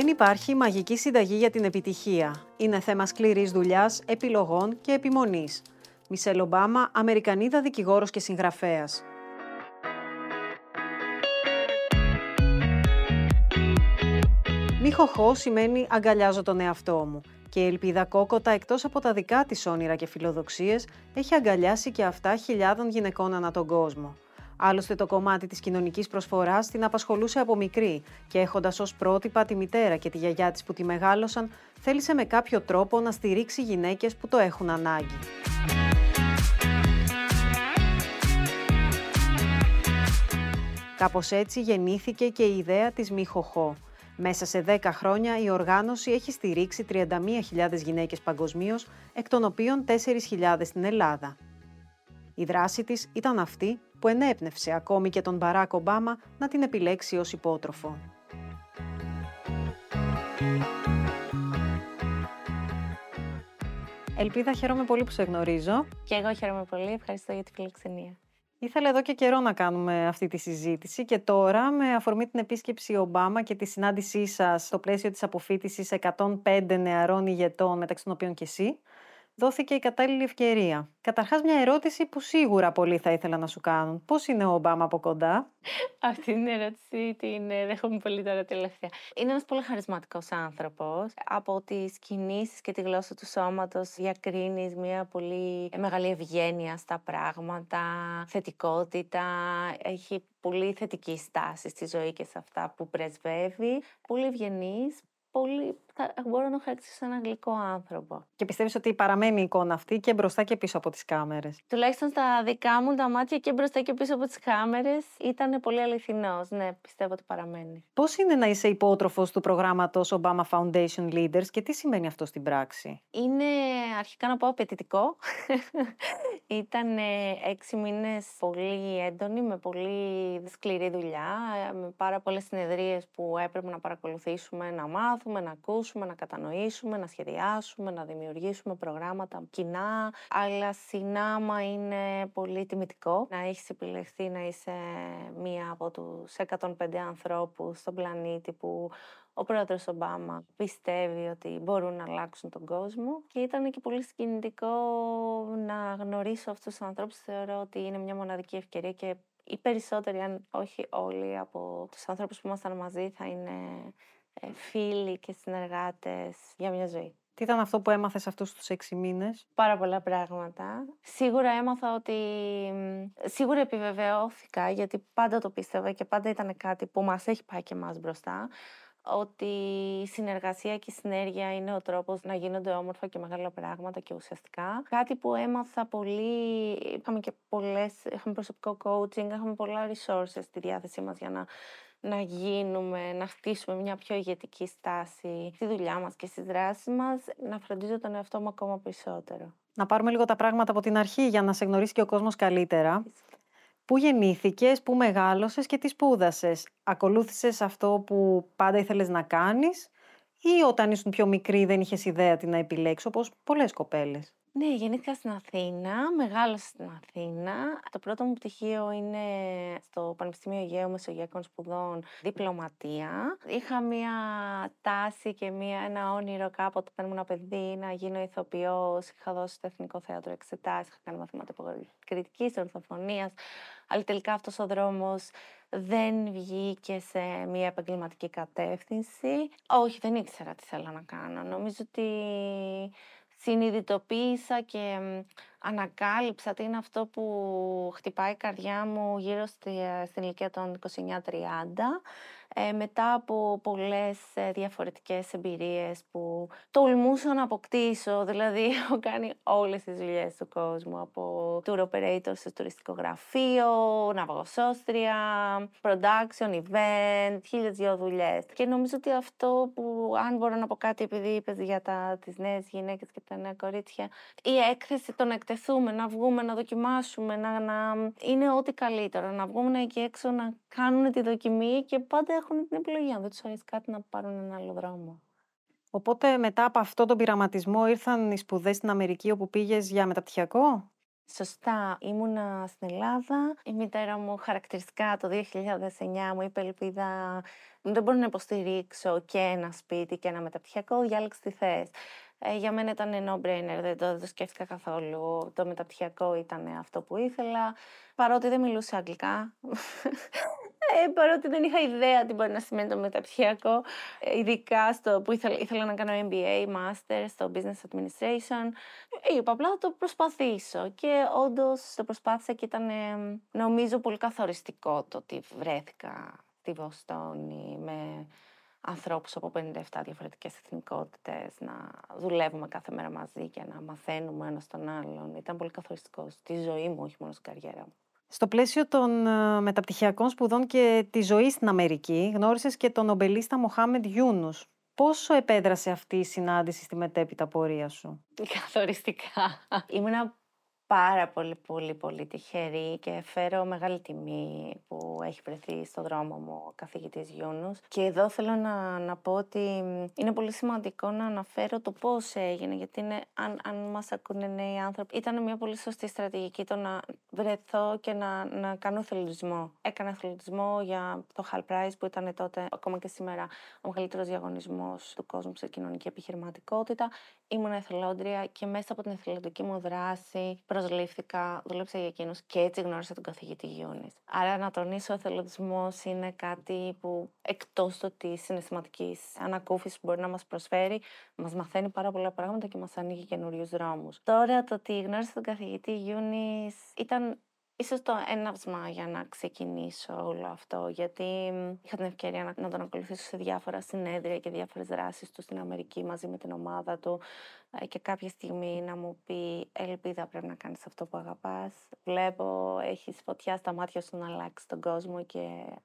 Δεν υπάρχει μαγική συνταγή για την επιτυχία. Είναι θέμα σκληρής δουλειάς, επιλογών και επιμονής. Μισελ Ομπάμα, Αμερικανίδα δικηγόρος και συγγραφέας. Μη χωχώ σημαίνει αγκαλιάζω τον εαυτό μου. Και η ελπίδα κόκοτα, εκτός από τα δικά της όνειρα και φιλοδοξίες, έχει αγκαλιάσει και αυτά χιλιάδων γυναικών ανά τον κόσμο. Άλλωστε το κομμάτι της κοινωνικής προσφοράς την απασχολούσε από μικρή και έχοντας ως πρότυπα τη μητέρα και τη γιαγιά της που τη μεγάλωσαν, θέλησε με κάποιο τρόπο να στηρίξει γυναίκες που το έχουν ανάγκη. Κάπως έτσι γεννήθηκε και η ιδέα της Μη Χοχό. Μέσα σε 10 χρόνια η οργάνωση έχει στηρίξει 31.000 γυναίκες παγκοσμίως, εκ των οποίων 4.000 στην Ελλάδα. Η δράση της ήταν αυτή που ενέπνευσε ακόμη και τον Μπαράκ Ομπάμα να την επιλέξει ως υπότροφο. Ελπίδα, χαίρομαι πολύ που σε γνωρίζω. Και εγώ χαίρομαι πολύ. Ευχαριστώ για τη φιλοξενία. Ήθελα εδώ και καιρό να κάνουμε αυτή τη συζήτηση και τώρα με αφορμή την επίσκεψη Ομπάμα και τη συνάντησή σας στο πλαίσιο της αποφύτησης 105 νεαρών ηγετών μεταξύ των οποίων και εσύ, δόθηκε η κατάλληλη ευκαιρία. Καταρχάς, μια ερώτηση που σίγουρα πολλοί θα ήθελα να σου κάνουν. Πώς είναι ο Ομπάμα από κοντά, Αυτή την ερώτηση την ε, δέχομαι πολύ τώρα τελευταία. Είναι ένας πολύ χαρισματικός άνθρωπος. Από τις κινήσεις και τη γλώσσα του σώματος διακρίνει μια πολύ μεγάλη ευγένεια στα πράγματα, θετικότητα. Έχει πολύ θετική στάση στη ζωή και σε αυτά που πρεσβεύει. Πολύ ευγενής, πολύ, θα, μπορώ να χαρακτηρίσω έναν αγγλικό άνθρωπο. Και πιστεύεις ότι παραμένει η εικόνα αυτή και μπροστά και πίσω από τις κάμερες; Τουλάχιστον στα δικά μου τα μάτια και μπροστά και πίσω από τις κάμερες ήταν πολύ αληθινός. Ναι, πιστεύω ότι παραμένει. Πώς είναι να είσαι υπότροφος του προγράμματος Obama Foundation Leaders και τι σημαίνει αυτό στην πράξη; Είναι αρχικά να πω απαιτητικό. ήταν έξι μήνες πολύ έντονοι, με πολύ σκληρή δουλειά, με πάρα πολλές συνεδρίες που έπρεπε να παρακολουθήσουμε, να μάθουμε, να ακούσουμε, να κατανοήσουμε, να σχεδιάσουμε, να δημιουργήσουμε προγράμματα κοινά. Αλλά συνάμα είναι πολύ τιμητικό να έχεις επιλεχθεί να είσαι μία από τους 105 ανθρώπους στον πλανήτη που ο πρόεδρος Ομπάμα πιστεύει ότι μπορούν να αλλάξουν τον κόσμο και ήταν και πολύ συγκινητικό να γνωρίσω αυτούς τους ανθρώπους. Θεωρώ ότι είναι μια μοναδική ευκαιρία και οι περισσότεροι, αν όχι όλοι από τους ανθρώπους που ήμασταν μαζί θα είναι ε, φίλοι και συνεργάτες για μια ζωή. Τι ήταν αυτό που έμαθες αυτούς τους έξι μήνες; Πάρα πολλά πράγματα. Σίγουρα έμαθα ότι... Σίγουρα επιβεβαιώθηκα, γιατί πάντα το πίστευα και πάντα ήταν κάτι που μας έχει πάει και μας μπροστά, ότι η συνεργασία και η συνέργεια είναι ο τρόπος να γίνονται όμορφα και μεγάλα πράγματα και ουσιαστικά. Κάτι που έμαθα πολύ, είχαμε και πολλές, είχαμε προσωπικό coaching, είχαμε πολλά resources στη διάθεσή μας για να να γίνουμε, να χτίσουμε μια πιο ηγετική στάση στη δουλειά μας και στις δράσεις μας, να φροντίζω τον εαυτό μου ακόμα περισσότερο. Να πάρουμε λίγο τα πράγματα από την αρχή για να σε γνωρίσει και ο κόσμος καλύτερα. Πού γεννήθηκες, πού μεγάλωσες και τι σπούδασες; Ακολούθησες αυτό που πάντα ήθελες να κάνεις ή όταν ήσουν πιο μικρή δεν είχες ιδέα τι να επιλέξεις, όπως πολλές κοπέλες; Ναι, γεννήθηκα στην Αθήνα, μεγάλωσα στην Αθήνα. Το πρώτο μου πτυχίο είναι στο Πανεπιστήμιο Αιγαίου Μεσογειακών Σπουδών Διπλωματία. Είχα μία τάση και μία, ένα όνειρο κάποτε όταν ήμουν παιδί να γίνω ηθοποιός. Είχα δώσει στο Εθνικό Θέατρο εξετάσεις, είχα κάνει μαθήματα κριτικής, ορθοφωνίας. Αλλά τελικά αυτός ο δρόμος δεν βγήκε σε μία επαγγελματική κατεύθυνση. Όχι, δεν ήξερα τι θέλω να κάνω. Νομίζω ότι συνειδητοποίησα και ανακάλυψα τι είναι αυτό που χτυπάει η καρδιά μου γύρω στη, στην ηλικία των 29-30 ε, μετά από πολλές ε, διαφορετικές εμπειρίες που τολμούσα να αποκτήσω. Δηλαδή, έχω κάνει όλες τις δουλειές του κόσμου, από tour operator σε τουριστικό γραφείο, ναυαγοσώστρια, production, event, χίλιες δυο δουλειές. Και νομίζω ότι αυτό που, αν μπορώ να πω κάτι επειδή είπες για τα, τις νέες γυναίκες και τα νέα κορίτσια, η έκθεση το να εκτεθούμε, να βγούμε, να δοκιμάσουμε, να, να είναι ό,τι καλύτερο, να βγούμε εκεί έξω, να κάνουν τη δοκιμή και πάντα έχουν την επιλογή. Αν δεν τους αρέσει κάτι, να πάρουν ένα άλλο δρόμο. Οπότε μετά από αυτό τον πειραματισμό ήρθαν οι σπουδές στην Αμερική όπου πήγες για μεταπτυχιακό; Σωστά, ήμουνα στην Ελλάδα. Η μητέρα μου χαρακτηριστικά το 2009 μου είπε Ελπίδα δεν μπορώ να υποστηρίξω και ένα σπίτι και ένα μεταπτυχιακό, διάλεξε τι θες. Ε, για μένα ήταν no-brainer, δεν το, δεν σκέφτηκα καθόλου. Το μεταπτυχιακό ήταν αυτό που ήθελα. Παρότι δεν μιλούσα αγγλικά, ε, παρότι δεν είχα ιδέα τι μπορεί να σημαίνει το μεταπτυχιακό, ε, ειδικά στο που ήθελα, ήθελα να κάνω MBA, Master στο Business Administration. Ε, είπα απλά θα το προσπαθήσω και όντως το προσπάθησα και ήταν νομίζω πολύ καθοριστικό το ότι βρέθηκα στη Βοστόνη με ανθρώπους από 57 διαφορετικές εθνικότητες, να δουλεύουμε κάθε μέρα μαζί και να μαθαίνουμε ένας τον άλλον. Ήταν πολύ καθοριστικό στη ζωή μου, όχι μόνο στην καριέρα μου. Στο πλαίσιο των ε, μεταπτυχιακών σπουδών και τη ζωή στην Αμερική, γνώρισες και τον ομπελίστα Μοχάμεντ Γιούνους. Πόσο επέδρασε αυτή η συνάντηση στη μετέπειτα πορεία σου; Καθοριστικά. Ήμουνα πάρα πολύ πολύ πολύ τυχερή και φέρω μεγάλη τιμή που έχει βρεθεί στο δρόμο μου ο καθηγητής Γιούνους. Και εδώ θέλω να, να πω ότι είναι πολύ σημαντικό να αναφέρω το πώς έγινε, γιατί είναι, αν, αν μας ακούνε νέοι άνθρωποι, ήταν μια πολύ σωστή στρατηγική το να βρεθώ και να, να κάνω εθελοντισμό. Έκανα εθελοντισμό για το Hall Prize που ήταν τότε, ακόμα και σήμερα, ο μεγαλύτερος διαγωνισμός του κόσμου σε κοινωνική επιχειρηματικότητα. Ήμουν εθελόντρια και μέσα από την εθελοντική μου δράση προσλήφθηκα, δούλεψα για εκείνους και έτσι γνώρισα τον καθηγητή Γιούνη. Άρα να τονίσω, ο εθελοντισμός είναι κάτι που εκτός τη συναισθηματική ανακούφιση που μπορεί να μας προσφέρει, μας μαθαίνει πάρα πολλά πράγματα και μας ανοίγει καινούριους δρόμους. Τώρα το ότι γνώρισα τον καθηγητή Γιούνη ήταν ίσως το έναυσμα για να ξεκινήσω όλο αυτό, γιατί είχα την ευκαιρία να, να τον ακολουθήσω σε διάφορα συνέδρια και διάφορες δράσεις του στην Αμερική μαζί με την ομάδα του ε, και κάποια στιγμή να μου πει «Ελπίδα πρέπει να κάνεις αυτό που αγαπάς, βλέπω έχεις φωτιά στα μάτια σου να αλλάξεις τον κόσμο και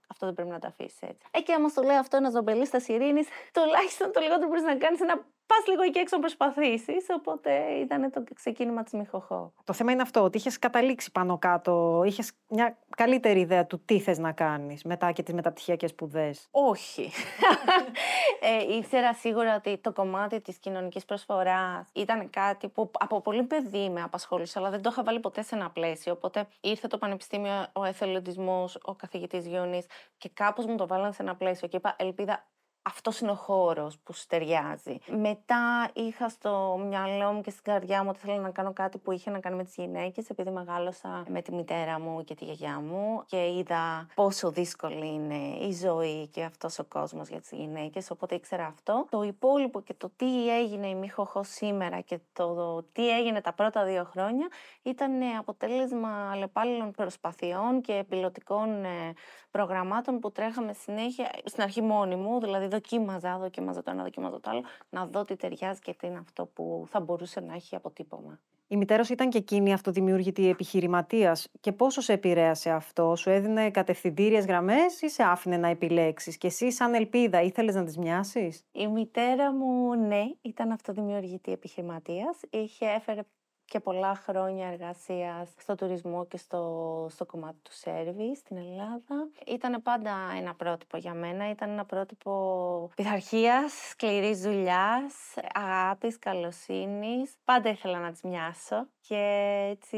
αυτό δεν πρέπει να το αφήσεις έτσι». Ε, και άμα σου λέει αυτό ένας νομπελίστας ειρήνης, τουλάχιστον το λιγότερο μπορείς να κάνεις ένα πας λίγο εκεί έξω να προσπαθήσεις. Οπότε ήταν το ξεκίνημα της Μιχοχώ. Το θέμα είναι αυτό, ότι είχες καταλήξει πάνω κάτω, είχες μια καλύτερη ιδέα του τι θες να κάνεις μετά και τις μεταπτυχιακές σπουδές. Όχι. ε, ήξερα σίγουρα ότι το κομμάτι της κοινωνικής προσφοράς ήταν κάτι που από πολύ παιδί με απασχόλησε, αλλά δεν το είχα βάλει ποτέ σε ένα πλαίσιο. Οπότε ήρθε το πανεπιστήμιο, ο εθελοντισμός, ο καθηγητής Γιούνη και κάπως μου το βάλαν σε ένα πλαίσιο και είπα, Ελπίδα, αυτός είναι ο χώρος που σου ταιριάζει. Μετά είχα στο μυαλό μου και στην καρδιά μου ότι ήθελα να κάνω κάτι που είχε να κάνει με τις γυναίκες, επειδή μεγάλωσα με τη μητέρα μου και τη γιαγιά μου και είδα πόσο δύσκολη είναι η ζωή και αυτός ο κόσμος για τις γυναίκες. Οπότε ήξερα αυτό. Το υπόλοιπο και το τι έγινε η Μίχοχο σήμερα και το τι έγινε τα πρώτα δύο χρόνια ήταν αποτέλεσμα αλλεπάλληλων προσπαθειών και πιλωτικών ε, προγραμμάτων που τρέχαμε συνέχεια στην αρχή μόνη μου, δηλαδή δοκίμαζα, δοκίμαζα το ένα, δοκίμαζα το άλλο, να δω τι ταιριάζει και τι είναι αυτό που θα μπορούσε να έχει αποτύπωμα. Η μητέρας σου ήταν και εκείνη αυτοδημιούργητη επιχειρηματίας. Και πόσο σε επηρέασε αυτό, σου έδινε κατευθυντήριες γραμμές ή σε άφηνε να επιλέξεις; Και εσύ, σαν ελπίδα, ήθελες να τις μοιάσεις; Η μητέρα μου, ναι, ήταν αυτοδημιουργητή επιχειρηματίας. Είχε έφερε και πολλά χρόνια εργασίας στο τουρισμό και στο, στο κομμάτι του σέρβις στην Ελλάδα. Ήταν πάντα ένα πρότυπο για μένα. Ήταν ένα πρότυπο πειθαρχίας, σκληρής δουλειάς, αγάπης, καλοσύνης. Πάντα ήθελα να τις μοιάσω και έτσι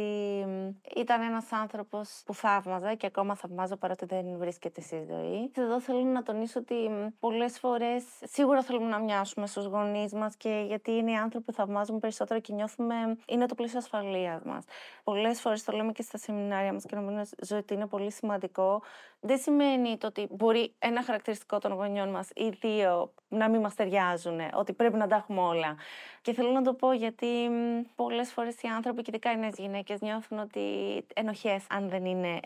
ήταν ένας άνθρωπος που θαύμαζα και ακόμα θαυμάζω παρότι δεν βρίσκεται στη ζωή. Εδώ θέλω να τονίσω ότι πολλές φορές σίγουρα θέλουμε να μοιάσουμε στους γονείς μας και γιατί είναι οι άνθρωποι που θαυμάζουμε περισσότερο και νιώθουμε είναι το πλαίσιο ασφαλείας μας. Πολλές φορές το λέμε και στα σεμινάρια μας και νομίζω ότι είναι πολύ σημαντικό. Δεν σημαίνει το ότι μπορεί ένα χαρακτηριστικό των γονιών μας ή δύο να μην μας ταιριάζουν, ότι πρέπει να τα έχουμε όλα. Και θέλω να το πω γιατί πολλές φορές οι άνθρωποι, και ειδικά οι νέες γυναίκες, νιώθουν ότι ενοχές, αν δεν είναι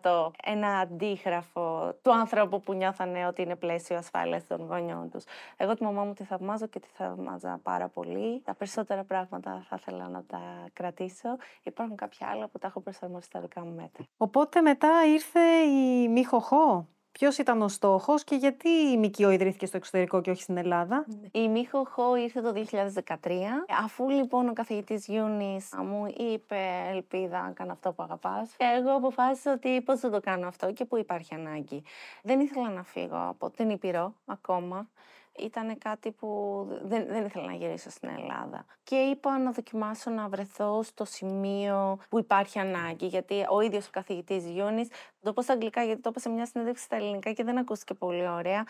100% ένα αντίγραφο του άνθρωπου που νιώθανε ότι είναι πλαίσιο ασφάλειας των γονιών τους. Εγώ τη μαμά μου τη θαυμάζω και τη θαυμάζα πάρα πολύ. Τα περισσότερα πράγματα θα ήθελα να τα κρατήσω. Υπάρχουν κάποια άλλα που τα έχω προσαρμόσει στα δικά μου μέτρα. Οπότε μετά ήρθε η Μίχοχό. Ποιος ήταν ο στόχος και γιατί η ΜΚΟ ιδρύθηκε στο εξωτερικό και όχι στην Ελλάδα. Η Μίχοχο ήρθε το 2013. Αφού λοιπόν ο καθηγητής Γιούνης μου είπε Ελπίδα, κάνω αυτό που αγαπάς, εγώ αποφάσισα ότι πώς θα το κάνω αυτό και που υπάρχει ανάγκη. Δεν ήθελα να φύγω από την Ήπειρο ακόμα. Ήταν κάτι που δεν, δεν ήθελα να γυρίσω στην Ελλάδα. Και είπα να δοκιμάσω να βρεθώ στο σημείο που υπάρχει ανάγκη, γιατί ο ίδιος ο καθηγητής Γιούνης, το πω στα αγγλικά γιατί το είπα σε μια συνέντευξη στα ελληνικά και δεν ακούστηκε πολύ ωραία.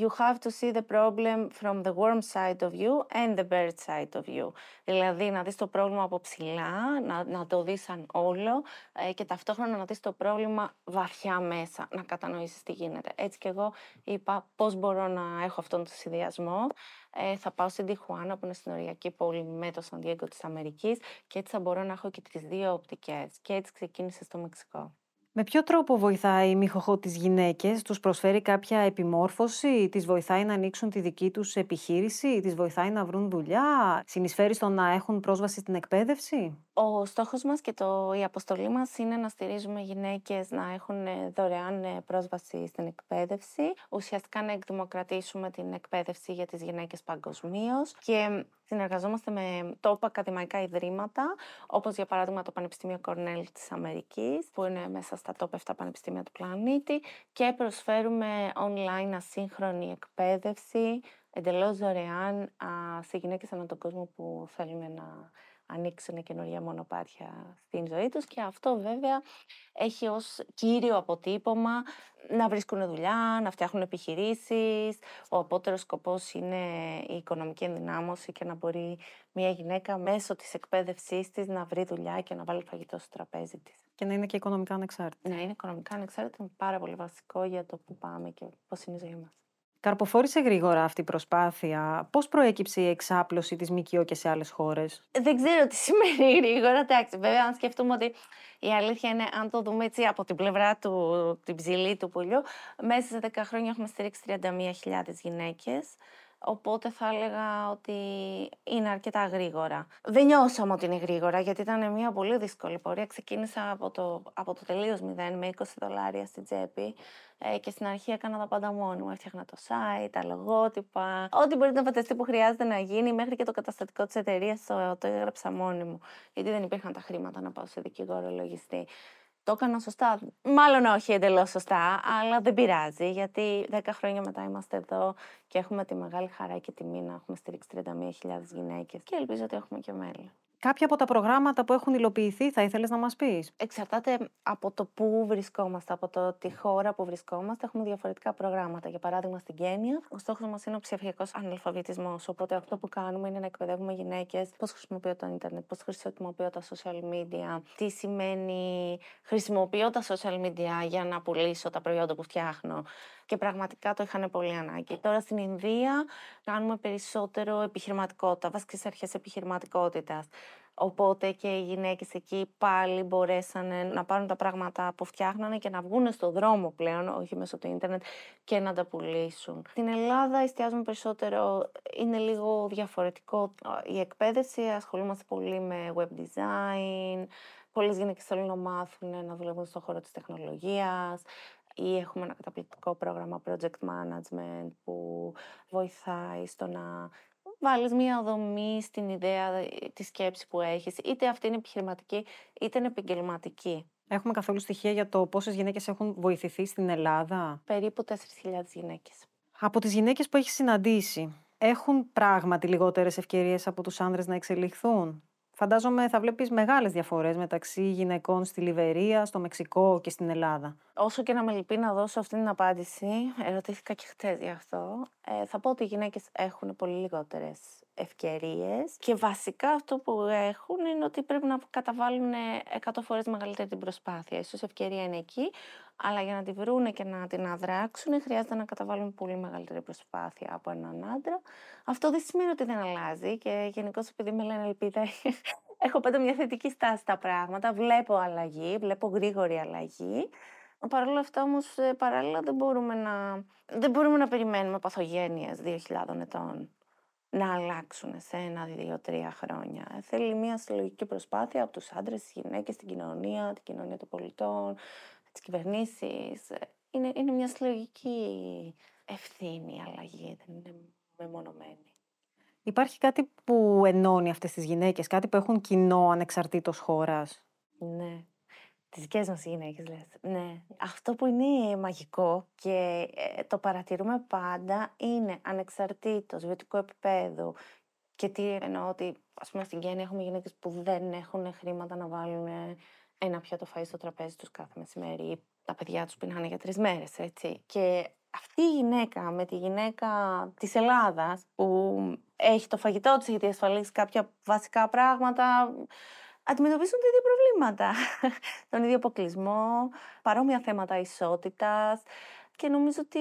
You have to see the problem from the warm side of you and the bird side of you. Δηλαδή να δεις το πρόβλημα από ψηλά, να, να το δεις σαν όλο ε, και ταυτόχρονα να δεις το πρόβλημα βαθιά μέσα, να κατανοήσεις τι γίνεται. Έτσι και εγώ είπα πώς μπορώ να έχω αυτόν τον συνδυασμό. Ε, θα πάω στην Τιχουάνα που είναι στην οριακή πόλη με το Σαντιέγκο της Αμερικής και έτσι θα μπορώ να έχω και τις δύο οπτικές. Και έτσι ξεκίνησε στο Μεξικό. Με ποιο τρόπο βοηθάει η Μιχοχώ τις γυναίκες, τους προσφέρει κάποια επιμόρφωση, τις βοηθάει να ανοίξουν τη δική τους επιχείρηση, τις βοηθάει να βρουν δουλειά, συνεισφέρει στο να έχουν πρόσβαση στην εκπαίδευση; Ο στόχος μας και το, η αποστολή μας είναι να στηρίζουμε γυναίκες να έχουν ε, δωρεάν ε, πρόσβαση στην εκπαίδευση, ουσιαστικά να εκδημοκρατήσουμε την εκπαίδευση για τις γυναίκες παγκοσμίως και συνεργαζόμαστε με τόπα ακαδημαϊκά ιδρύματα, όπως για παράδειγμα το Πανεπιστήμιο Κορνέλ της Αμερικής, που είναι μέσα στα top 7 πανεπιστήμια του πλανήτη και προσφέρουμε online ασύγχρονη εκπαίδευση εντελώς δωρεάν σε γυναίκες ανά τον κόσμο που θέλουν να ανοίξουν καινούργια μονοπάτια στην ζωή τους και αυτό βέβαια έχει ως κύριο αποτύπωμα να βρίσκουν δουλειά, να φτιάχνουν επιχειρήσεις. Ο απότερος σκοπός είναι η οικονομική ενδυνάμωση και να μπορεί μια γυναίκα μέσω της εκπαίδευσής της να βρει δουλειά και να βάλει φαγητό στο τραπέζι της. Και να είναι και οικονομικά ανεξάρτητη. Να είναι οικονομικά ανεξάρτητη είναι πάρα πολύ βασικό για το που πάμε και πώς είναι η ζωή μας. Καρποφόρησε γρήγορα αυτή η προσπάθεια. Πώς προέκυψε η εξάπλωση της ΜΚΟ και σε άλλες χώρες; Δεν ξέρω τι σημαίνει γρήγορα. Εντάξει, βέβαια, αν σκεφτούμε ότι η αλήθεια είναι, αν το δούμε έτσι από την πλευρά του, την ψηλή του πουλιού, μέσα σε 10 χρόνια έχουμε στηρίξει 31.000 γυναίκες. Οπότε θα έλεγα ότι είναι αρκετά γρήγορα. Δεν νιώσαμε ότι είναι γρήγορα, γιατί ήταν μια πολύ δύσκολη πορεία. Ξεκίνησα από το, από το τελείως μηδέν με 20 δολάρια στην τσέπη ε, και στην αρχή έκανα τα πάντα μόνη μου. Έφτιαχνα το site, τα λογότυπα, ό,τι μπορείτε να φανταστείτε που χρειάζεται να γίνει, μέχρι και το καταστατικό της εταιρείας το, το έγραψα μόνη μου. Γιατί δεν υπήρχαν τα χρήματα να πάω σε δικηγόρο λογιστή. Το έκανα σωστά. Μάλλον όχι εντελώς σωστά, αλλά δεν πειράζει, γιατί 10 χρόνια μετά είμαστε εδώ και έχουμε τη μεγάλη χαρά και τιμή να έχουμε στηρίξει 31.000 γυναίκες και ελπίζω ότι έχουμε και μέλλον. Κάποια από τα προγράμματα που έχουν υλοποιηθεί θα ήθελες να μας πεις; Εξαρτάται από το πού βρισκόμαστε, από το τη χώρα που βρισκόμαστε. Έχουμε διαφορετικά προγράμματα. Για παράδειγμα, στην Κένια, ο στόχος μας είναι ο ψηφιακός αναλφαβητισμός. Οπότε αυτό που κάνουμε είναι να εκπαιδεύουμε γυναίκες πώς χρησιμοποιώ το Ιντερνετ, πώς χρησιμοποιώ τα social media, τι σημαίνει χρησιμοποιώ τα social media για να πουλήσω τα προϊόντα που φτιάχνω. Και πραγματικά το είχαν πολύ ανάγκη. Τώρα στην Ινδία κάνουμε περισσότερο επιχειρηματικότητα, βασικέ αρχές επιχειρηματικότητας. Οπότε και οι γυναίκες εκεί πάλι μπορέσαν να πάρουν τα πράγματα που φτιάχνανε και να βγουν στο δρόμο πλέον, όχι μέσω του ίντερνετ, και να τα πουλήσουν. Στην Ελλάδα εστιάζουμε περισσότερο, είναι λίγο διαφορετικό η εκπαίδευση, ασχολούμαστε πολύ με web design, πολλές γυναίκες θέλουν να μάθουν να δουλεύουν στον χώρο της τεχνολογίας, ή έχουμε ένα καταπληκτικό πρόγραμμα project management που βοηθάει στο να βάλεις μία δομή στην ιδέα, ε, τη σκέψη που έχεις, είτε αυτή είναι επιχειρηματική, είτε είναι επαγγελματική. Έχουμε καθόλου στοιχεία για το πόσες γυναίκες έχουν βοηθηθεί στην Ελλάδα; Περίπου 4.000 γυναίκες. Από τις γυναίκες που έχεις συναντήσει, έχουν πράγματι λιγότερες ευκαιρίες από τους άνδρες να εξελιχθούν; Φαντάζομαι θα βλέπεις μεγάλες διαφορές μεταξύ γυναικών στη Λιβερία, στο Μεξικό και στην Ελλάδα. Όσο και να με λυπεί να δώσω αυτή την απάντηση, ερωτήθηκα και χτες γι' αυτό, ε, θα πω ότι οι γυναίκες έχουν πολύ λιγότερες ευκαιρίες και βασικά αυτό που έχουν είναι ότι πρέπει να καταβάλουν 100 φορές μεγαλύτερη την προσπάθεια. Ίσως η ευκαιρία είναι εκεί, αλλά για να τη βρούνε και να την αδράξουν χρειάζεται να καταβάλουν πολύ μεγαλύτερη προσπάθεια από έναν άντρα. Αυτό δεν σημαίνει ότι δεν αλλάζει και γενικώς επειδή με λένε ελπίδα έχω πάντα μια θετική στάση στα πράγματα, βλέπω αλλαγή, βλέπω γρήγορη αλλαγή. Παρ' όλα αυτά όμως ε, παράλληλα δεν μπορούμε να, δεν μπορούμε να περιμένουμε παθογένειες 2.000 ετών να αλλάξουν σε ένα, δύο, τρία χρόνια. Θέλει μια συλλογική προσπάθεια από τους άντρες, τις γυναίκες, την κοινωνία, την κοινωνία των πολιτών, τις κυβερνήσεις. Είναι, είναι μια συλλογική ευθύνη η αλλαγή, δεν είναι μεμονωμένη. Υπάρχει κάτι που ενώνει αυτές τις γυναίκες, κάτι που έχουν κοινό ανεξαρτήτως χώρας; Ναι. Τις δικές μας γυναίκες λες. Ναι. Αυτό που είναι μαγικό και ε, το παρατηρούμε πάντα είναι ανεξαρτήτως βιωτικού επίπεδου και τι εννοώ ότι ας πούμε στην Κέννη έχουμε γυναίκες που δεν έχουν χρήματα να βάλουν ένα πιάτο φαΐ στο τραπέζι τους κάθε μεσημέρι τα παιδιά τους πεινάνε για τρεις μέρες, έτσι. Και αυτή η γυναίκα με τη γυναίκα της Ελλάδας που έχει το φαγητό της, έχει διασφαλίσει κάποια βασικά πράγματα, αντιμετωπίζουν τα ίδια προβλήματα. Τον ίδιο αποκλεισμό, παρόμοια θέματα ισότητας και νομίζω ότι...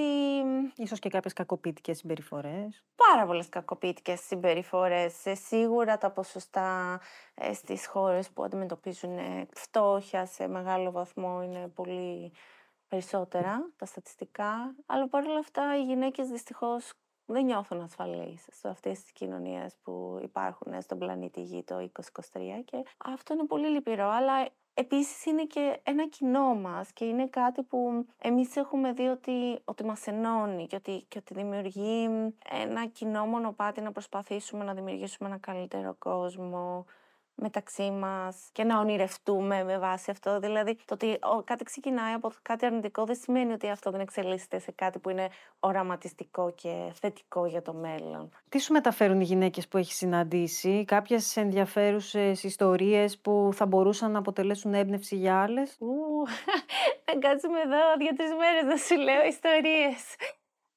Ίσως και κάποιες κακοποιητικές συμπεριφορές. Πάρα πολλές κακοποιητικές συμπεριφορές. Ε, σίγουρα τα ποσοστά ε, στις χώρες που αντιμετωπίζουν φτώχεια σε μεγάλο βαθμό είναι πολύ περισσότερα, τα στατιστικά. Αλλά παρόλα αυτά οι γυναίκες δυστυχώς δεν νιώθουν ασφαλείς σε αυτές τις κοινωνίες που υπάρχουν στον πλανήτη Γη το 2023 και αυτό είναι πολύ λυπηρό, αλλά επίσης είναι και ένα κοινό μας και είναι κάτι που εμείς έχουμε δει ότι, ότι μας ενώνει και ότι, και ότι δημιουργεί ένα κοινό μονοπάτι να προσπαθήσουμε να δημιουργήσουμε ένα καλύτερο κόσμο μεταξύ μας και να ονειρευτούμε με βάση αυτό. Δηλαδή, το ότι κάτι ξεκινάει από κάτι αρνητικό δεν σημαίνει ότι αυτό δεν εξελίσσεται σε κάτι που είναι οραματιστικό και θετικό για το μέλλον. Τι σου μεταφέρουν οι γυναίκες που έχεις συναντήσει, κάποιες ενδιαφέρουσες ιστορίες που θα μπορούσαν να αποτελέσουν έμπνευση για άλλες; Να κάτσουμε εδώ δύο-τρεις μέρες να σου λέω ιστορίες.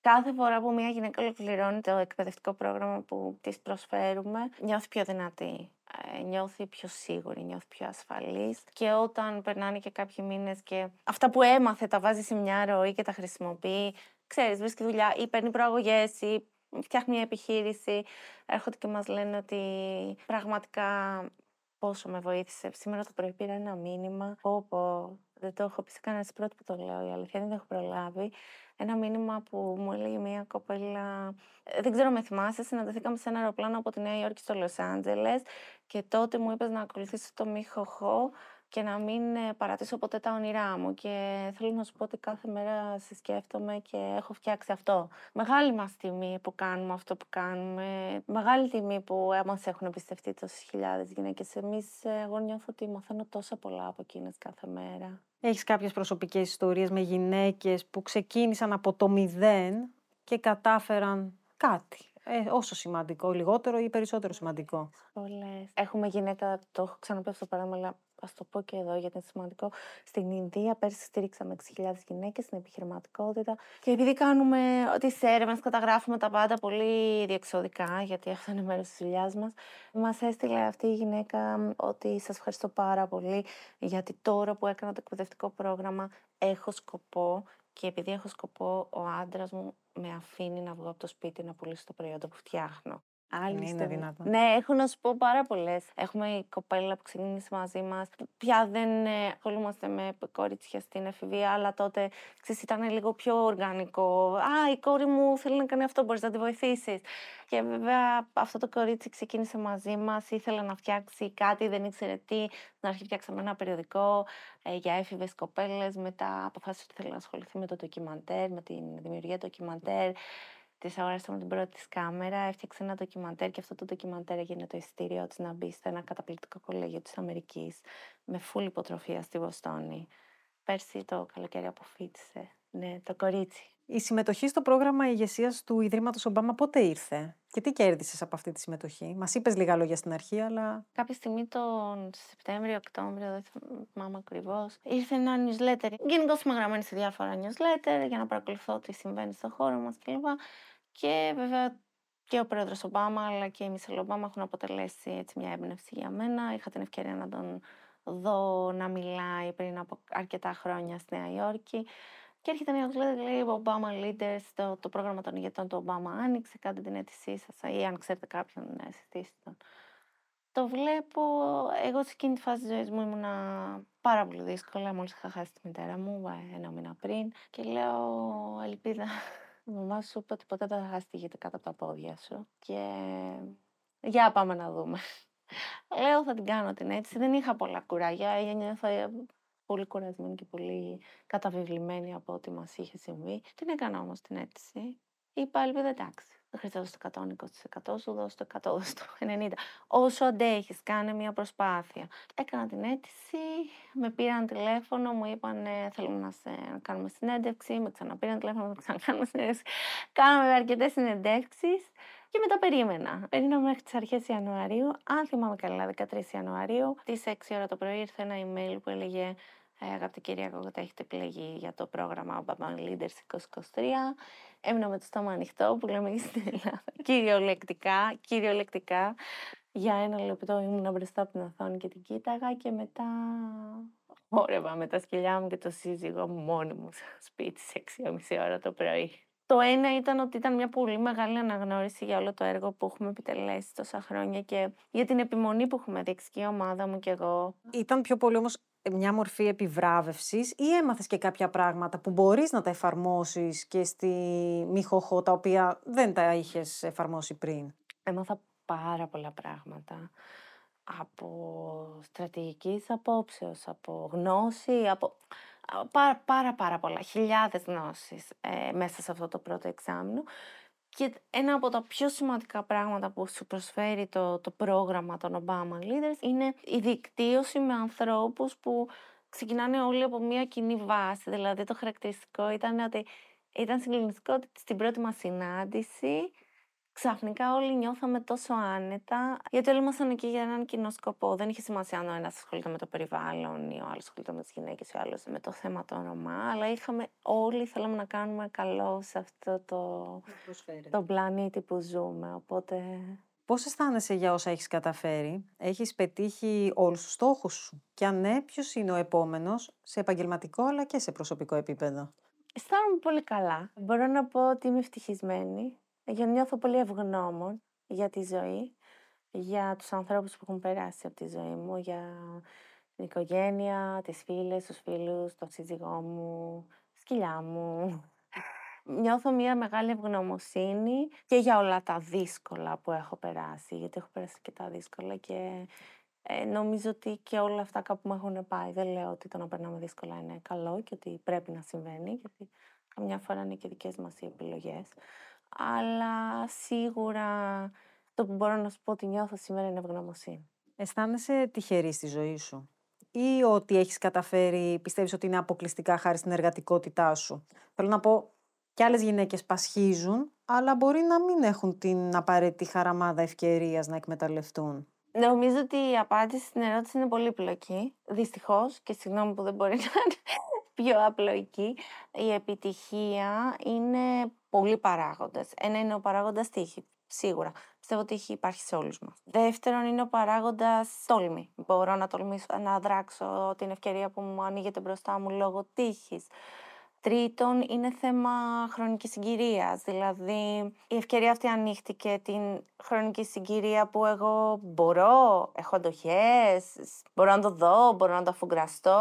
Κάθε φορά που μια γυναίκα ολοκληρώνει το εκπαιδευτικό πρόγραμμα που της προσφέρουμε, νιώθει πιο δυνατή. Ε, νιώθει πιο σίγουρη, νιώθει πιο ασφαλής και όταν περνάνε και κάποιοι μήνες και αυτά που έμαθε τα βάζει σε μια ροή και τα χρησιμοποιεί, ξέρεις, βρίσκει δουλειά ή παίρνει προαγωγές ή φτιάχνει μια επιχείρηση, έρχονται και μας λένε ότι πραγματικά πόσο με βοήθησε. Σήμερα το πρωί πήρα ένα μήνυμα, όπου δεν το έχω πει σε κανένα πρώτη που το λέω, η αλήθεια δεν το έχω προλάβει. Ένα μήνυμα που μου έλεγε μια κοπέλα, ε, δεν ξέρω με θυμάσαι, συναντηθήκαμε σε ένα αεροπλάνο από τη Νέα Υόρκη στο Λος Άντζελες και τότε μου είπες να ακολουθήσω το Μίχοχο και να μην ε, παρατήσω ποτέ τα όνειρά μου. Και θέλω να σου πω ότι κάθε μέρα συσκέφτομαι και έχω φτιάξει αυτό. Μεγάλη μας τιμή που κάνουμε αυτό που κάνουμε. Μεγάλη τιμή που μας έχουν εμπιστευτεί τόσες χιλιάδες γυναίκες. Εμείς, ε, εγώ νιώθω ότι μαθαίνω τόσα πολλά από εκείνες κάθε μέρα. Έχεις κάποιες προσωπικές ιστορίες με γυναίκες που ξεκίνησαν από το μηδέν και κατάφεραν κάτι; Ε, όσο σημαντικό, λιγότερο ή περισσότερο σημαντικό; Πολλές. Έχουμε γυναίκα, το έχω ξαναπεί αυτό το παράδειγμα, αλλά ας το πω και εδώ γιατί είναι σημαντικό. Στην Ινδία πέρσι στηρίξαμε 6.000 γυναίκες στην επιχειρηματικότητα. Και επειδή κάνουμε τι έρευνες, καταγράφουμε τα πάντα πολύ διεξοδικά, γιατί αυτό είναι μέρος τη δουλειάς μας, μας έστειλε αυτή η γυναίκα ότι σας ευχαριστώ πάρα πολύ, γιατί τώρα που έκανα το εκπαιδευτικό πρόγραμμα έχω σκοπό και επειδή έχω σκοπό, ο άντρας μου με αφήνει να βγω από το σπίτι να πουλήσω το προϊόντο που φτιάχνω. Άλλη είναι δυνατόν. Ναι, έχω να σου πω πάρα πολλές. Έχουμε η κοπέλα που ξεκίνησε μαζί μας. Πια δεν ε, ασχολούμαστε με κορίτσια στην εφηβεία, αλλά τότε ξέρεις, ήταν λίγο πιο οργανικό. Α, η κόρη μου θέλει να κάνει αυτό, μπορείς να τη βοηθήσεις. Και βέβαια αυτό το κορίτσι ξεκίνησε μαζί μας, ήθελε να φτιάξει κάτι, δεν ήξερε τι. Στην αρχή φτιάξαμε ένα περιοδικό ε, για έφηβες κοπέλες. Μετά αποφάσισε ότι θέλει να ασχοληθεί με το ντοκιμαντέρ, με τη δημιουργία ντοκιμαντέρ. Της αγοράσαμε την πρώτη της κάμερα, έφτιαξε ένα ντοκιμαντέρ και αυτό το ντοκιμαντέρ έγινε το ειστήριό της να μπει σε ένα καταπληκτικό κολέγιο της Αμερικής με φούλη υποτροφία στη Βοστόνη. Πέρσι το καλοκαίρι αποφύτησε. Ναι, το κορίτσι. Η συμμετοχή στο πρόγραμμα ηγεσίας του Ιδρύματος Ομπάμα πότε ήρθε και τι κέρδισες από αυτή τη συμμετοχή; Μας είπες λίγα λόγια στην αρχή, αλλά. Κάποια στιγμή τον Σεπτέμβριο, Οκτώβριο, δεν θυμάμαι ακριβώς, ήρθε ένα newsletter. Γενικώ είμαι γραμμένη σε διάφορα newsletter για να παρακολουθώ τι συμβαίνει στον χώρο μας κλπ. Και βέβαια και ο πρόεδρος Ομπάμα αλλά και η Μισελ Ομπάμα έχουν αποτελέσει έτσι μια έμπνευση για μένα. Είχα την ευκαιρία να τον δω να μιλάει πριν από αρκετά χρόνια στη Νέα Υόρκη. Και έρχεται μια δουλειά, λέει Obama Leaders, το, το πρόγραμμα των ηγετών του Obama άνοιξε, κάντε την αίτησή σας ή αν ξέρετε κάποιον, ναι, συστήστε τον. Το βλέπω, εγώ σε εκείνη τη φάση της ζωής μου ήμουνα πάρα πολύ δύσκολα, μόλις είχα χάσει τη μητέρα μου ένα μήνα πριν και λέω ελπίδα η μαμά σου είπε ότι ποτέ δεν θα χάσει τη κάτω από τα πόδια σου. Και για πάμε να δούμε. Λέω θα την κάνω την έτσι. Δεν είχα πολλά κουράγια. Νιώθω πολύ κουρασμένη και πολύ καταβεβλημένη από ό,τι μας είχε συμβεί. Την έκανα όμως την αίτηση. Είπα, ελπίδα εντάξει. Δεν χρειάζεται το 120%, σου δώσω το 100, δώσω το 90%. Όσο αντέχεις, κάνε μια προσπάθεια. Έκανα την αίτηση, με πήραν τηλέφωνο, μου είπαν θέλουμε να, σε, να κάνουμε συνέντευξη, με ξαναπήραν τηλέφωνο, να ξανακάνουμε συνέντευξη. Κάναμε αρκετές συνεντεύξεις και μετά περίμενα. Περίμενα μέχρι τις αρχές Ιανουαρίου. Αν θυμάμαι καλά, 13 Ιανουαρίου, τι 6 ώρα το πρωί ήρθε ένα email που έλεγε ε, αγαπητή κυρία Κόκοτα, έχετε επιλεγεί για το πρόγραμμα Obama Leaders 2023. Έμεινα με το στόμα ανοιχτό που λέμε στην Ελλάδα. κυριολεκτικά, κυριολεκτικά. Για ένα λεπτό ήμουν μπροστά από την οθόνη και την κοίταγα και μετά όρευα με τα σκυλιά μου και το σύζυγό μου μόνη μου στο σπίτι σε 6.30 ώρα το πρωί. Το ένα ήταν ότι ήταν μια πολύ μεγάλη αναγνώριση για όλο το έργο που έχουμε επιτελέσει τόσα χρόνια και για την επιμονή που έχουμε δείξει και η ομάδα μου και εγώ. Ήταν πιο πολύ όμως μια μορφή επιβράβευσης ή έμαθες και κάποια πράγματα που μπορείς να τα εφαρμόσεις και στη Μιχοχώ τα οποία δεν τα είχες εφαρμόσει πριν; Έμαθα πάρα πολλά πράγματα από στρατηγικής απόψεως, από γνώση, από πάρα πάρα, πάρα πολλά, χιλιάδες γνώσεις ε, μέσα σε αυτό το πρώτο εξάμεινο και ένα από τα πιο σημαντικά πράγματα που σου προσφέρει το, το πρόγραμμα των Obama Leaders είναι η δικτύωση με ανθρώπους που ξεκινάνε όλοι από μια κοινή βάση. Δηλαδή το χαρακτηριστικό ήταν ότι ήταν συγκλονιστικό ότι στην πρώτη μας συνάντηση ξαφνικά όλοι νιώθαμε τόσο άνετα, γιατί όλοι ήμασταν εκεί για έναν κοινό σκοπό. Δεν είχε σημασία αν ο ένας ασχολείται με το περιβάλλον ή ο άλλος ασχολείται με τις γυναίκες ή ο άλλος με το θέμα των Ρωμά, αλλά είχαμε όλοι θέλαμε να κάνουμε καλό σε αυτό το, το πλανήτη που ζούμε. Οπότε. Πώς αισθάνεσαι για όσα έχεις καταφέρει, έχεις πετύχει όλους τους στόχους σου; Και αν ναι, ποιος είναι ο επόμενος σε επαγγελματικό αλλά και σε προσωπικό επίπεδο; Αισθάνομαι πολύ καλά. Μπορώ να πω ότι είμαι ευτυχισμένη για νιώθω πολύ ευγνώμων για τη ζωή, για τους ανθρώπους που έχουν περάσει από τη ζωή μου, για την οικογένεια, τις φίλες, τους φίλους, τον σύζυγό μου, σκυλιά μου. Νιώθω μια μεγάλη ευγνωμοσύνη και για όλα τα δύσκολα που έχω περάσει, γιατί έχω περάσει και τα δύσκολα και ε, νομίζω ότι και όλα αυτά κάπου μου έχουν πάει. Δεν λέω ότι το να περνάμε δύσκολα είναι καλό και ότι πρέπει να συμβαίνει, γιατί καμιά φορά είναι και δικές μας οι επιλογές αλλά σίγουρα το που μπορώ να σου πω ότι νιώθω σήμερα είναι ευγνωμοσύνη. Αισθάνεσαι τυχερή στη ζωή σου ή ότι έχεις καταφέρει, πιστεύεις ότι είναι αποκλειστικά χάρη στην εργατικότητά σου; Θέλω να πω, και άλλες γυναίκες πασχίζουν, αλλά μπορεί να μην έχουν την απαραίτητη χαραμάδα ευκαιρίας να εκμεταλλευτούν. Νομίζω ότι η απάντηση στην ερώτηση είναι πολύ πλοκή. Δυστυχώς, και συγγνώμη που δεν μπορεί να είναι πιο απλοϊκή, η επιτυχία είναι πολλοί παράγοντες. Ένα είναι ο παράγοντας τύχη. Σίγουρα. Πιστεύω ότι τύχη υπάρχει σε όλους μας. Δεύτερον, είναι ο παράγοντας τόλμη. Μπορώ να τολμήσω να δράξω την ευκαιρία που μου ανοίγεται μπροστά μου λόγω τύχης. Τρίτον, είναι θέμα χρονικής συγκυρίας. Δηλαδή, η ευκαιρία αυτή ανοίχτηκε την χρονική συγκυρία που εγώ μπορώ, έχω αντοχέ, μπορώ να το δω, μπορώ να το αφουγκραστώ,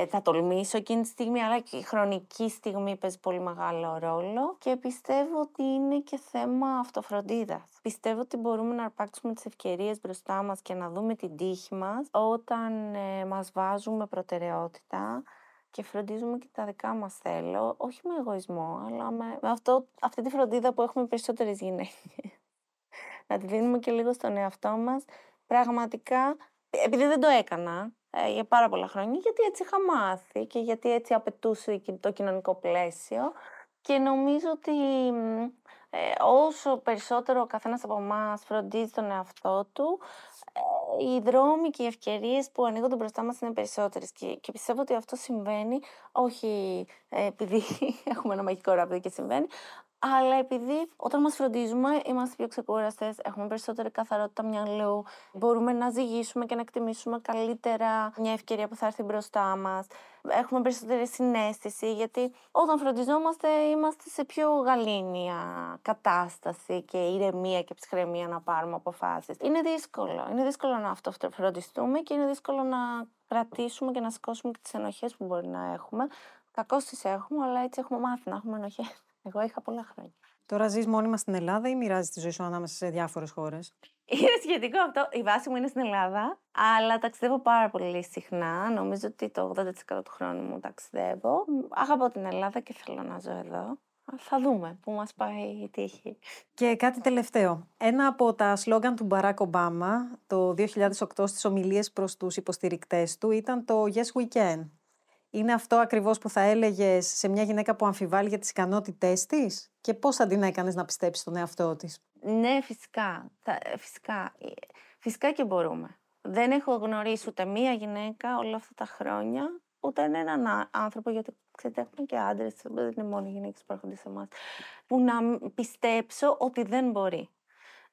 ε, θα τολμήσω εκείνη τη στιγμή, αλλά και η χρονική στιγμή παίζει πολύ μεγάλο ρόλο και πιστεύω ότι είναι και θέμα αυτοφροντίδας. Πιστεύω ότι μπορούμε να αρπάξουμε τις ευκαιρίες μπροστά μας και να δούμε την τύχη μας όταν ε, μας βάζουμε προτεραιότητα και φροντίζουμε και τα δικά μας θέλω, όχι με εγωισμό, αλλά με, με αυτό, αυτή τη φροντίδα που έχουμε περισσότερες γυναίκες. να τη δίνουμε και λίγο στον εαυτό μας. Πραγματικά, επειδή δεν το έκανα ε, για πάρα πολλά χρόνια, γιατί έτσι είχα μάθει και γιατί έτσι απαιτούσε το κοινωνικό πλαίσιο και νομίζω ότι ε, όσο περισσότερο ο καθένας από εμάς φροντίζει τον εαυτό του, ε, οι δρόμοι και οι ευκαιρίες που ανοίγονται μπροστά μας είναι περισσότερες. Και, και πιστεύω ότι αυτό συμβαίνει όχι ε, επειδή έχουμε ένα μαγικό ραβδί και συμβαίνει, αλλά επειδή όταν μας φροντίζουμε είμαστε πιο ξεκούραστες, έχουμε περισσότερη καθαρότητα μυαλού, μπορούμε να ζυγίσουμε και να εκτιμήσουμε καλύτερα μια ευκαιρία που θα έρθει μπροστά μας, έχουμε περισσότερη συνέστηση, γιατί όταν φροντιζόμαστε είμαστε σε πιο γαλήνια κατάσταση και ηρεμία και ψυχραιμία να πάρουμε αποφάσεις. Είναι δύσκολο, είναι δύσκολο να αυτοφροντιστούμε και είναι δύσκολο να κρατήσουμε και να σηκώσουμε και τις ενοχές που μπορεί να έχουμε. Κακώς τις έχουμε, αλλά έτσι έχουμε μάθει να έχουμε ενοχές. Εγώ είχα πολλά χρόνια. Τώρα ζεις μόνιμα στην Ελλάδα ή μοιράζεις τη ζωή σου ανάμεσα σε διάφορες χώρες; Είναι σχετικό αυτό. Η βάση μου είναι στην Ελλάδα, αλλά ταξιδεύω πάρα πολύ συχνά. Νομίζω ότι το 80% του χρόνου μου ταξιδεύω. Αγαπώ την Ελλάδα και θέλω να ζω εδώ. θα δούμε που μας πάει η τύχη. Και κάτι τελευταίο. Ένα από τα σλόγκαν του Μπαράκ Ομπάμα το 2008 στις ομιλίες προς τους υποστηρικτές του ήταν το «Yes we can». Είναι αυτό ακριβώς που θα έλεγες σε μια γυναίκα που αμφιβάλλει για τις ικανότητές της; Και πώς θα την έκανες να πιστέψεις στον εαυτό της; Ναι, φυσικά. Φυσικά, φυσικά και μπορούμε. Δεν έχω γνωρίσει ούτε μία γυναίκα όλα αυτά τα χρόνια ούτε έναν άνθρωπο, γιατί ξέρετε, έχουμε και άντρες, δεν είναι μόνο οι γυναίκες που έρχονται σε εμάς, που να πιστέψω ότι δεν μπορεί.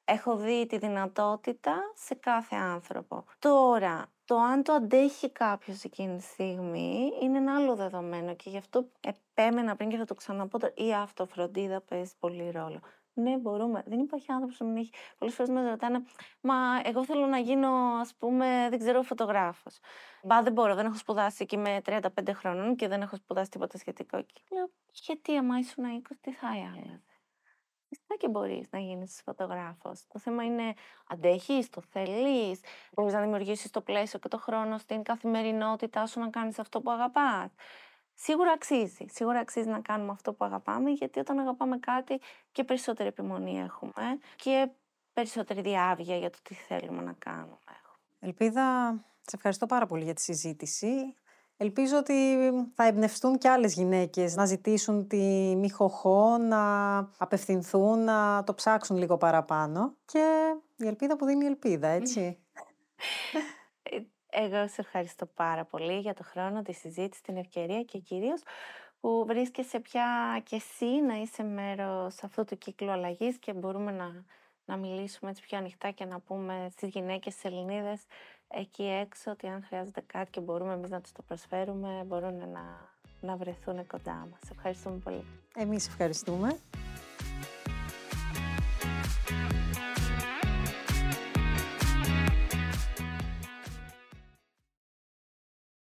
Έχω δει τη δυνατότητα σε κάθε άνθρωπο. Τώρα, το αν το αντέχει κάποιος εκείνη τη στιγμή είναι ένα άλλο δεδομένο και γι' αυτό επέμενα πριν και θα το ξαναπώ, η αυτοφροντίδα παίζει πολύ ρόλο. Ναι, μπορούμε. Δεν υπάρχει άνθρωπος που μην έχει. Πολλές φορές με ρωτάνε, Μα εγώ θέλω να γίνω, ας πούμε, δεν ξέρω, φωτογράφος. Μπα, δεν μπορώ. Δεν έχω σπουδάσει εκεί με 35 χρόνων και δεν έχω σπουδάσει τίποτα σχετικό. Και λέω, Γιατί, άμα ήσουν 20, τι θα άλλαζε. Φυσικά και μπορείς να γίνεις φωτογράφος. Το θέμα είναι αντέχεις, το θέλεις, μπορείς να δημιουργήσεις το πλαίσιο και το χρόνο στην καθημερινότητά σου να κάνεις αυτό που αγαπάς. Σίγουρα αξίζει. Σίγουρα αξίζει να κάνουμε αυτό που αγαπάμε, γιατί όταν αγαπάμε κάτι και περισσότερη επιμονή έχουμε και περισσότερη διάβια για το τι θέλουμε να κάνουμε. Ελπίδα, σε ευχαριστώ πάρα πολύ για τη συζήτηση. Ελπίζω ότι θα εμπνευστούν και άλλες γυναίκες να ζητήσουν τη μη χοχό, να απευθυνθούν, να το ψάξουν λίγο παραπάνω. Και η ελπίδα που δίνει η ελπίδα, έτσι. Εγώ σε ευχαριστώ πάρα πολύ για το χρόνο, τη συζήτηση, την ευκαιρία και κυρίως που βρίσκεσαι πια και εσύ να είσαι μέρος αυτού του κύκλου αλλαγής και μπορούμε να, να μιλήσουμε έτσι πιο ανοιχτά και να πούμε στις γυναίκες στις Ελληνίδες εκεί έξω ότι αν χρειάζεται κάτι και μπορούμε εμείς να τους το προσφέρουμε μπορούν να, να βρεθούν κοντά μας. Ευχαριστούμε πολύ. Εμείς ευχαριστούμε.